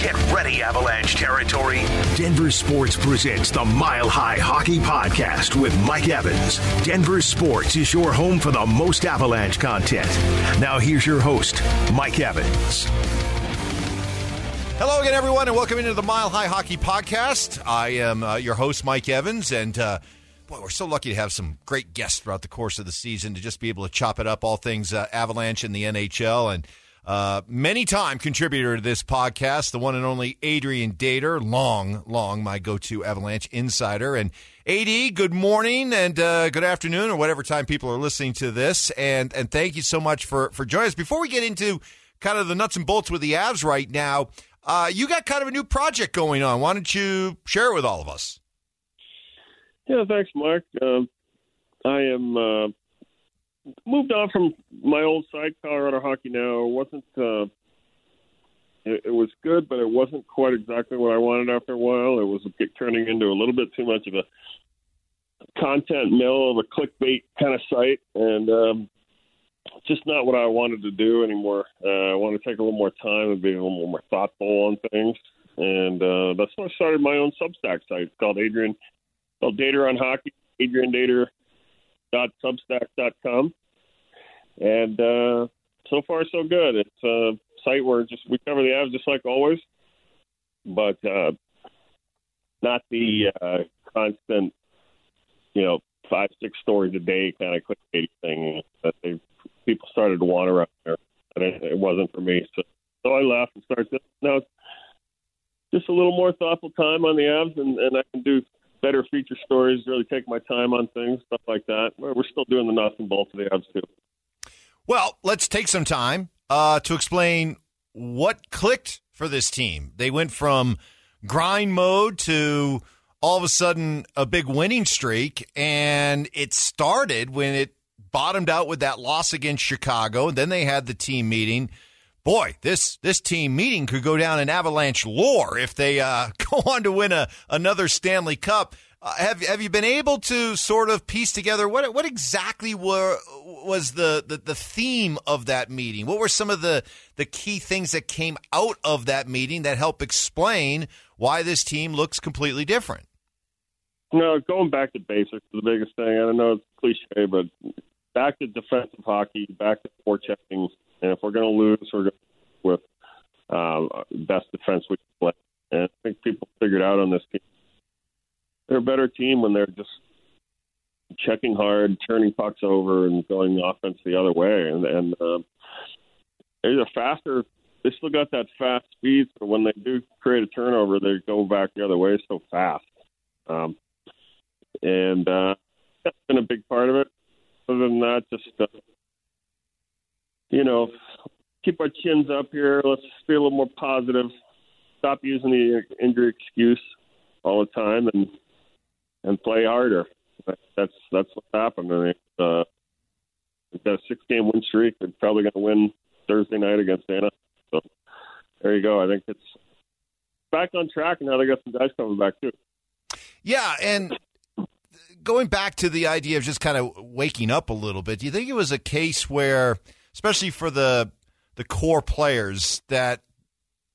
Get ready, Avalanche territory. Denver Sports presents the Mile High Hockey Podcast with Mike Evans. Denver Sports is your home for the most Avalanche content. Now, here's your host, Mike Evans. Hello again, everyone, and welcome into the Mile High Hockey Podcast. I am uh, your host, Mike Evans, and uh, boy, we're so lucky to have some great guests throughout the course of the season to just be able to chop it up, all things uh, Avalanche and the NHL. And uh, many time contributor to this podcast, the one and only Adrian Dater, long, long my go-to Avalanche insider. And AD, good morning and uh, good afternoon, or whatever time people are listening to this. And and thank you so much for for joining us. Before we get into kind of the nuts and bolts with the Avs right now, uh, you got kind of a new project going on. Why don't you share it with all of us? Yeah, thanks, Mark. Um, I am uh, moved on from my old site, Colorado Hockey Now. It wasn't uh, it, was good, but it wasn't quite exactly what I wanted after a while. It was turning into a little bit too much of a content mill of a clickbait kind of site, and um, just not what I wanted to do anymore. Uh, I want to take a little more time and be a little more thoughtful on things, and uh, that's when I started my own Substack site. It's called Adrian, called Dater on Hockey. Adrian Dater substack.com and uh, so far so good. It's a site where just we cover the Avs just like always, but uh, not the uh, constant, you know, five six stories a day kind of clickbait thing that they people started to want around there. And it, it wasn't for me, so so I left and started. Now just a little more thoughtful time on the Avs, and, and I can do better feature stories, really take my time on things, stuff like that. We're still doing the nuts and bolts of the Avs too. Well, let's take some time uh, to explain what clicked for this team. They went from grind mode to all of a sudden a big winning streak, and it started when it bottomed out with that loss against Chicago, and then they had the team meeting. Boy, this this team meeting could go down in Avalanche lore if they uh, go on to win a another Stanley Cup. Uh, have have you been able to sort of piece together what what exactly were was the, the, the theme of that meeting? What were some of the the key things that came out of that meeting that help explain why this team looks completely different? No, going back to basics is the biggest thing. I don't know it's cliche, but back to defensive hockey, back to forechecking. And if we're going to lose, we're going to with um, best defense we can play. And I think people figured out on this team they're a better team when they're just checking hard, turning pucks over, and going offense the other way. And and uh, they're faster. They still got that fast speed, so when they do create a turnover, they go back the other way so fast. Um, and uh, that's been a big part of it. Other than that, just uh, know, keep our chins up here. Let's be a little more positive. Stop using the injury excuse all the time, and and play harder. That's that's what happened. And uh, we've got a six game win streak. They're probably going to win Thursday night against Anna. So there you go. I think it's back on track, and now they got some guys coming back too. Yeah, and going back to the idea of just kind of waking up a little bit, do you think it was a case where, especially for the the core players, that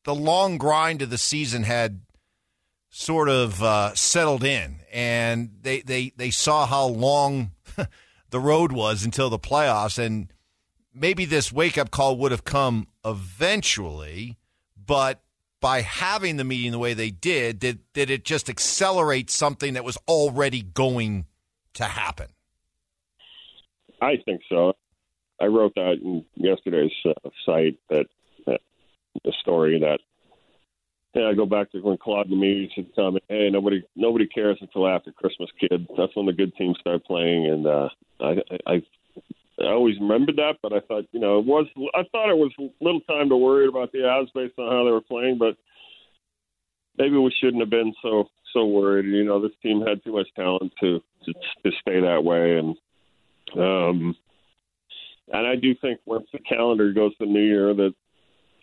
the long grind of the season had sort of uh, settled in, and they they they saw how long the road was until the playoffs, and maybe this wake up call would have come eventually, but by having the meeting the way they did, did did it just accelerate something that was already going to happen? I think so. I wrote that in yesterday's uh, site that, that the story that yeah, I go back to when Claude Lemieux used to me, "Hey, nobody nobody cares until after Christmas, kid. That's when the good teams start playing." And uh, I, I I always remembered that, but I thought, you know, it was I thought it was little time to worry about the Avs based on how they were playing, but maybe we shouldn't have been so so worried. You know, this team had too much talent to to, to stay that way, and um, and I do think once the calendar goes to New Year that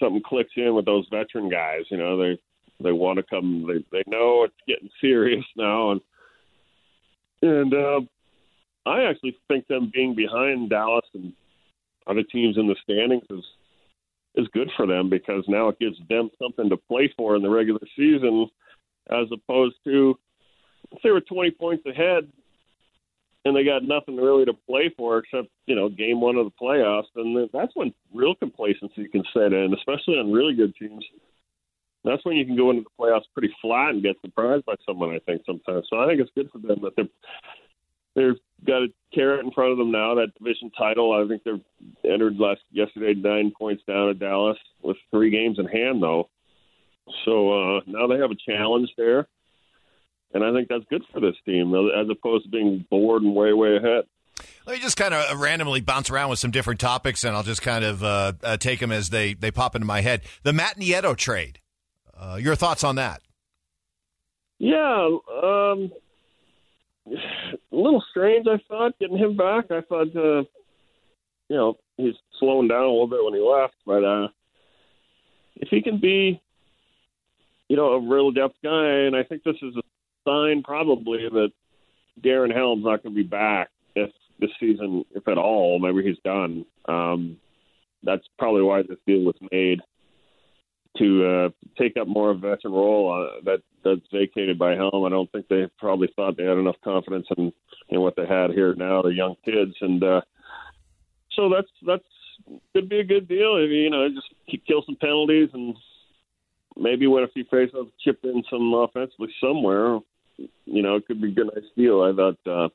something clicks in with those veteran guys. You know, they they want to come. They they know it's getting serious now, and and uh, I actually think them being behind Dallas and other teams in the standings is is good for them because now it gives them something to play for in the regular season, as opposed to if they were 20 points ahead and they got nothing really to play for except you know game one of the playoffs, and that's when real complacency can set in, especially on really good teams. That's when you can go into the playoffs pretty flat and get surprised by someone. I think sometimes. So I think it's good for them that they're they've got a carrot in front of them now. That division title. I think they're entered last yesterday nine points down at Dallas with three games in hand though. So uh, now they have a challenge there and I think that's good for this team as opposed to being bored and way way ahead. Let me just kind of randomly bounce around with some different topics, and I'll just kind of uh, uh, take them as they, they pop into my head. The Matt Nieto trade. Uh, your thoughts on that? Yeah, um, a little strange. I thought getting him back. I thought, uh, you know, he's slowing down a little bit when he left, but uh, if he can be, you know, a real depth guy, and I think this is a sign probably that Darren Helm's not going to be back if this season, if at all. Maybe he's done. Um, that's probably why this deal was made to uh, take up more of a veteran role uh, that that's vacated by Helm. I don't think they probably thought they had enough confidence in in what they had here now. They're young kids, and uh, so that's that's could be a good deal. If, you know, just kill some penalties and maybe when a few faceoffs chip in some offensively somewhere, you know, it could be a good nice deal. I thought,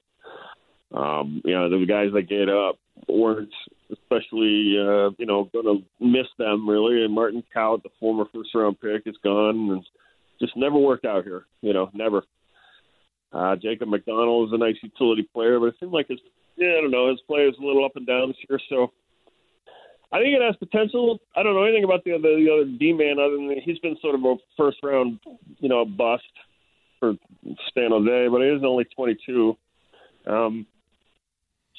uh, um, you know, the guys that get up weren't especially, uh, you know, going to miss them really. And Martin Kaut, the former first round pick, is gone and just never worked out here. You know, never. Uh, Jacob MacDonald is a nice utility player, but it seemed like his, yeah, I don't know, his play is a little up and down this year. So I think it has potential. I don't know anything about the other the other D man other than he's been sort of a first round, you know, bust for San Jose, but he is only 22. Um,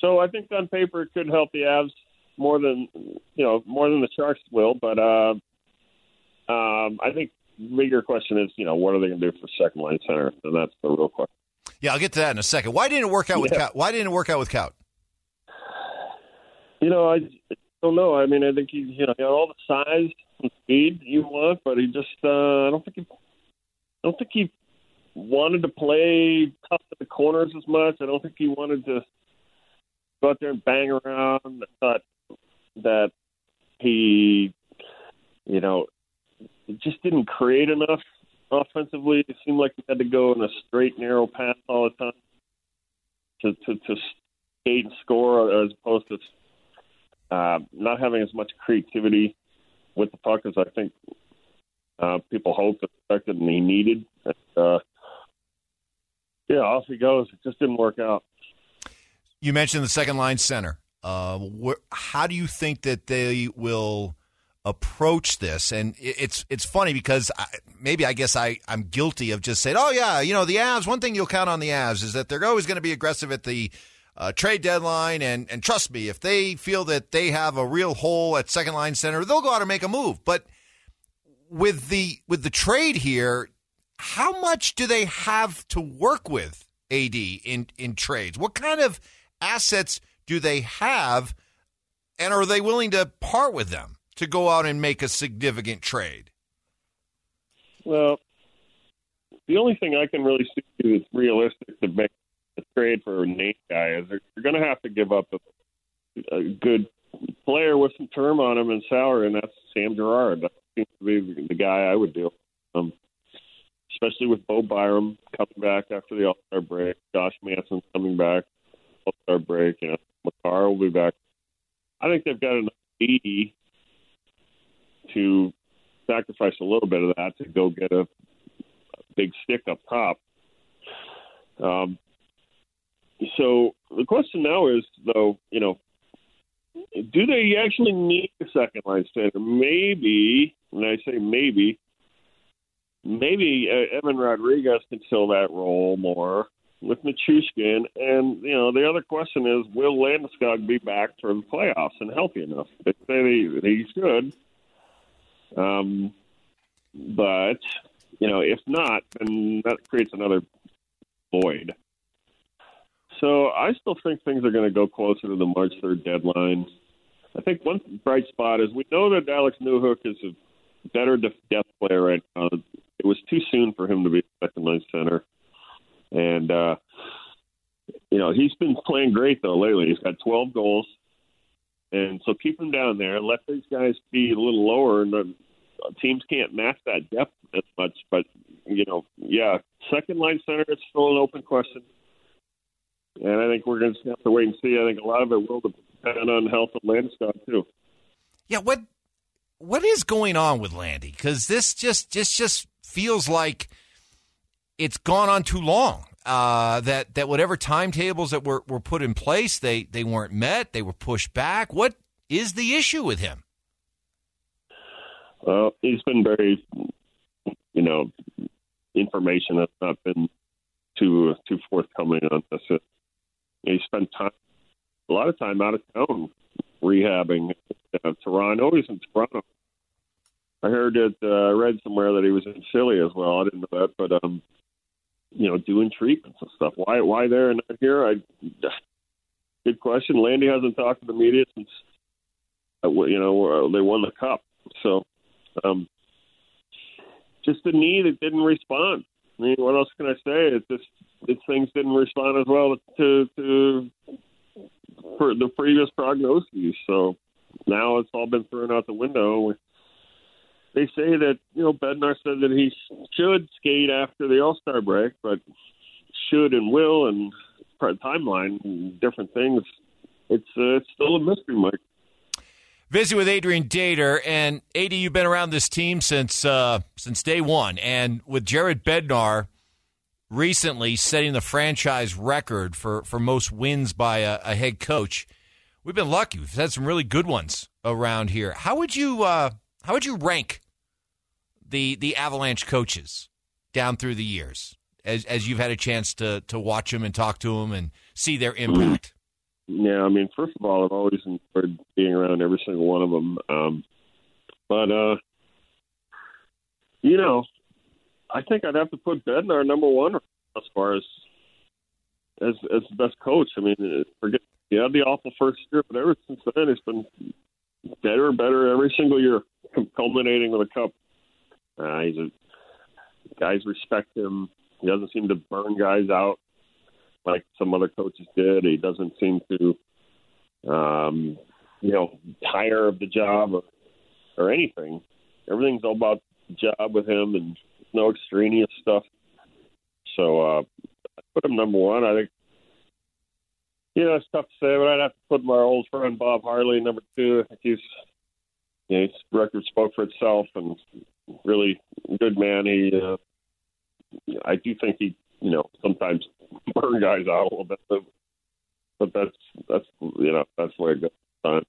so I think on paper it could help the Avs more than you know more than the Sharks will. But uh, um, I think bigger question is you know what are they going to do for second line center, and that's the real question. Yeah, I'll get to that in a second. Why didn't it work out with yeah. Why didn't it work out with Kaut? You know, I don't know. I mean, I think he, you know, he had all the size and speed you want, but he just, uh, I don't think he, I don't think he wanted to play tough at the corners as much. I don't think he wanted to go out there and bang around. I thought that he, you know, just didn't create enough offensively. It seemed like he had to go in a straight, narrow path all the time to to, to skate and score, as opposed to uh, not having as much creativity with the puck as I think uh, people hoped, expected, and he needed. Uh, yeah, off he goes. It just didn't work out. You mentioned the second line center. Uh, wh- how do you think that they will approach this? And it's it's funny because I, maybe I guess I I'm guilty of just saying, oh yeah, you know the Avs. One thing you'll count on the Avs is that they're always going to be aggressive at the uh, trade deadline. And and trust me, if they feel that they have a real hole at second line center, they'll go out and make a move. But with the with the trade here, how much do they have to work with AD in in trades? What kind of assets do they have, and are they willing to part with them to go out and make a significant trade? Well, the only thing I can really see that's realistic to make a trade for a name guy is they're going to have to give up a, a good player with some term on him and salary, and that's Sam Girard. That seems to be the guy I would do. Especially with Bo Byram coming back after the All Star break, Josh Manson coming back All Star break, and Makar will be back. I think they've got enough speed to sacrifice a little bit of that to go get a, a big stick up top. Um, so the question now is, though, you know, do they actually need a second line center? Maybe, and I say maybe, maybe uh, Evan Rodrigues can fill that role more with Nichushkin. And, you know, the other question is, will Landeskog be back for the playoffs and healthy enough? They say he, he. Um, but, you know, if not, then that creates another void. So I still think things are going to go closer to the March 3rd deadline. I think one bright spot is we know that Alex Newhook is a better depth player right now. It was too soon for him to be second line center, and uh, you know he's been playing great though lately. He's got 12 goals, and so keep him down there. Let these guys be a little lower, and the teams can't match that depth as much. But you know, yeah, second line center is still an open question, and I think we're going to have to wait and see. I think a lot of it will depend on health of Landeskog too. Yeah, what what is going on with Landy? Because this just just just feels like it's gone on too long. Uh, that that whatever timetables that were, were put in place, they they weren't met. They were pushed back. What is the issue with him? Well, he's been very, you know, information has not been too too forthcoming on this. He spent time, a lot of time out of town rehabbing uh, Toronto. He's in Toronto. I heard it. Uh, I read somewhere that he was in Philly as well. I didn't know that, but um, you know, doing treatments and stuff. Why why there and not here? I good question. Landy hasn't talked to the media since uh, you know they won the cup. So um, just the knee that didn't respond. I mean, what else can I say? It's just its things didn't respond as well to to for the previous prognoses. So all been thrown out the window. They say that you know Bednar said that he should skate after the All Star break, but should and will and part timeline and different things. It's uh, it's still a mystery, Mike. Visit with Adrian Dater and Ad. You've been around this team since uh, since day one, and with Jared Bednar recently setting the franchise record for, for most wins by a, a, head coach. We've been lucky. We've had some really good ones around here. How would you uh, how would you rank the the Avalanche coaches down through the years as as you've had a chance to to watch them and talk to them and see their impact? Yeah, I mean, first of all, I've always enjoyed being around every single one of them. Um, but uh, you know, I think I'd have to put Bednar number one as far as as as the best coach. I mean, forget he had the awful first year, but ever since then, it's been better and better every single year, culminating with a cup. Uh, he's a guys respect him. He doesn't seem to burn guys out like some other coaches did. He doesn't seem to, um, you know, tire of the job or, or anything. Everything's all about the job with him and no extraneous stuff. So uh, I put him number one. I think, you know, it's tough to say, but I'd have to put my old friend Bob Hartley number two. I think he's, you know, his record spoke for itself and really good man. He, uh, I do think he, you know, sometimes burn guys out a little bit, but, but that's that's you know that's way it goes.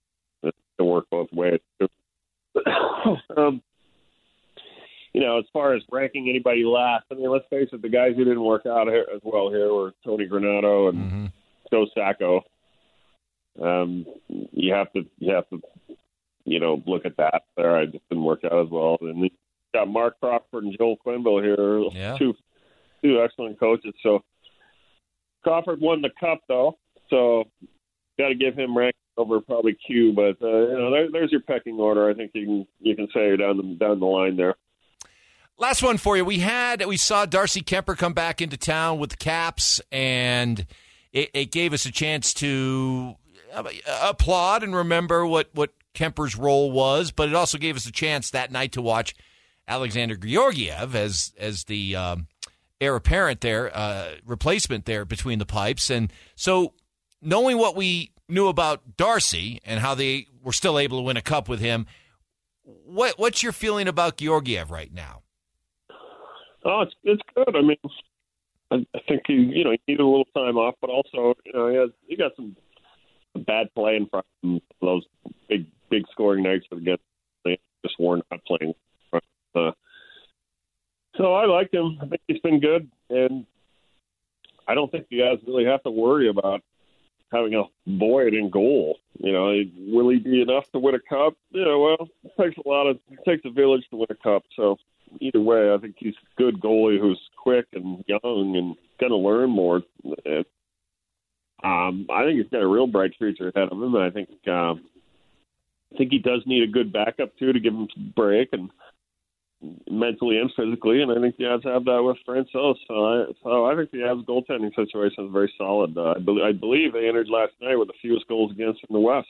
It can work both ways. um, you know, as far as ranking anybody last, I mean, let's face it, the guys who didn't work out here as well here were Tony Granato and mm-hmm. Joe Sacco. Um, you have to you have to you know look at that there. I just didn't work out as well. And we got Marc Crawford and Joel Quenneville here, yeah. two two excellent coaches. So Crawford won the cup though, so got to give him rank over probably Q. But uh, you know, there, there's your pecking order. I think you can you can say down the down the line there. Last one for you. We had we saw Darcy Kuemper come back into town with the Caps, and it, it gave us a chance to uh, applaud and remember what what Kuemper's role was. But it also gave us a chance that night to watch Alexander Georgiev as as the um, heir apparent there, uh, replacement there between the pipes. And so, knowing what we knew about Darcy and how they were still able to win a cup with him, what what's your feeling about Georgiev right now? Oh, it's it's good. I mean, I, think he you know he needed a little time off, but also you know he has he got some bad play in front of him, those big big scoring nights against just worn out playing. Uh, so I like him. I think he's been good, and I don't think you guys really have to worry about having a Boyd in goal. You know, will he be enough to win a cup? Yeah, well, it takes a lot of it takes a village to win a cup. So either way, I think he's a good goalie who's quick and young and going to learn more. Um, I think he's got a real bright future ahead of him. I think um, think he does need a good backup too to give him a break and mentally and physically. And I think the Avs have that with Francouz. So I, so I think the Avs goaltending situation is very solid. Uh, I, be- I believe they entered last night with the fewest goals against in the West.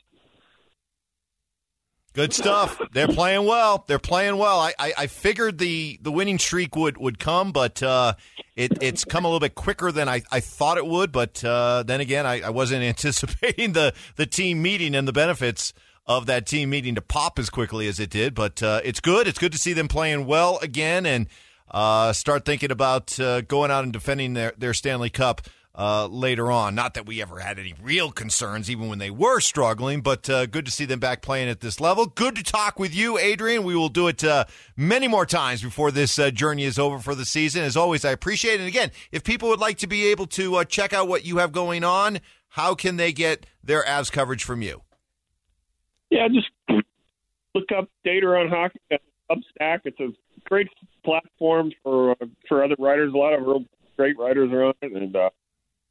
Good stuff. They're playing well. They're playing well. I, I, I figured the, the winning streak would, would come, but uh, it, it's come a little bit quicker than I, I thought it would. But uh, then again, I, I wasn't anticipating the, the team meeting and the benefits of that team meeting to pop as quickly as it did. But uh, it's good. It's good to see them playing well again and uh, start thinking about uh, going out and defending their, their Stanley Cup uh, later on. Not that we ever had any real concerns, even when they were struggling, but uh, good to see them back playing at this level. Good to talk with you, Adrian. We will do it uh, many more times before this uh, journey is over for the season. As always, I appreciate it. And again, if people would like to be able to uh, check out what you have going on, how can they get their Avs coverage from you? Yeah, just look up Dater on hockey at Substack. It's a great platform for uh, for other writers. A lot of real great writers are on it, and uh,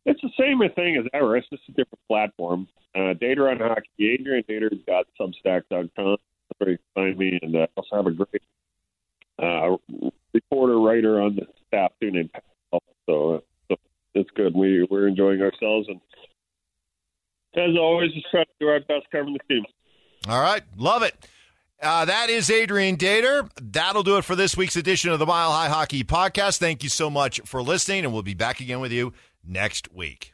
it's the same thing as ever. It's just a different platform. Uh, Dater on Hockey. Adrian Dater's got Substack.com. That's where you can find me, and uh, also have a great uh, reporter writer on the staff too named Pat. So, uh, so it's good. We we're enjoying ourselves, and as always, just try to do our best covering the team. All right, love it. Uh, that is Adrian Dater. That'll do it for this week's edition of the Mile High Hockey Podcast. Thank you so much for listening, and we'll be back again with you next week.